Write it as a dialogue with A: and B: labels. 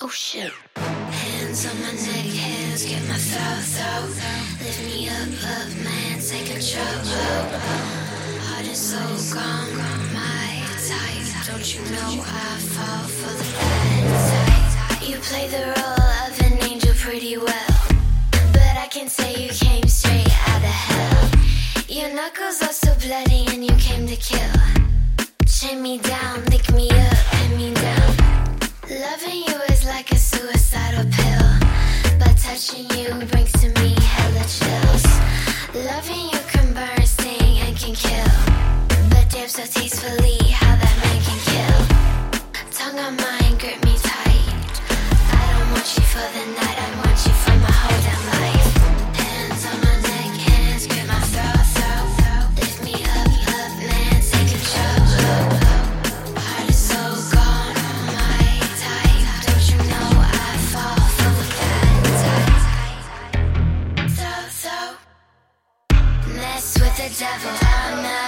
A: Oh shit. Hands on my neck, hands get my throat, throat. Lift me up, up, man, take control. Heart and soul gone, my type. Don't you know I fall for the bad? You play the role of an angel pretty well. But I can say you came straight out of hell. Your knuckles are so bloody and you came to kill. Chain me down, lick me up, so tastefully how that man can kill. Tongue on mine, grip me tight. I don't want you for the night, I want you for my whole damn life. Hands on my neck, hands grip my throat, throat. Lift me up, up, man, take control. Heart is so gone, my type. Don't you know I fall for the bad type? So, so. Mess with the devil on a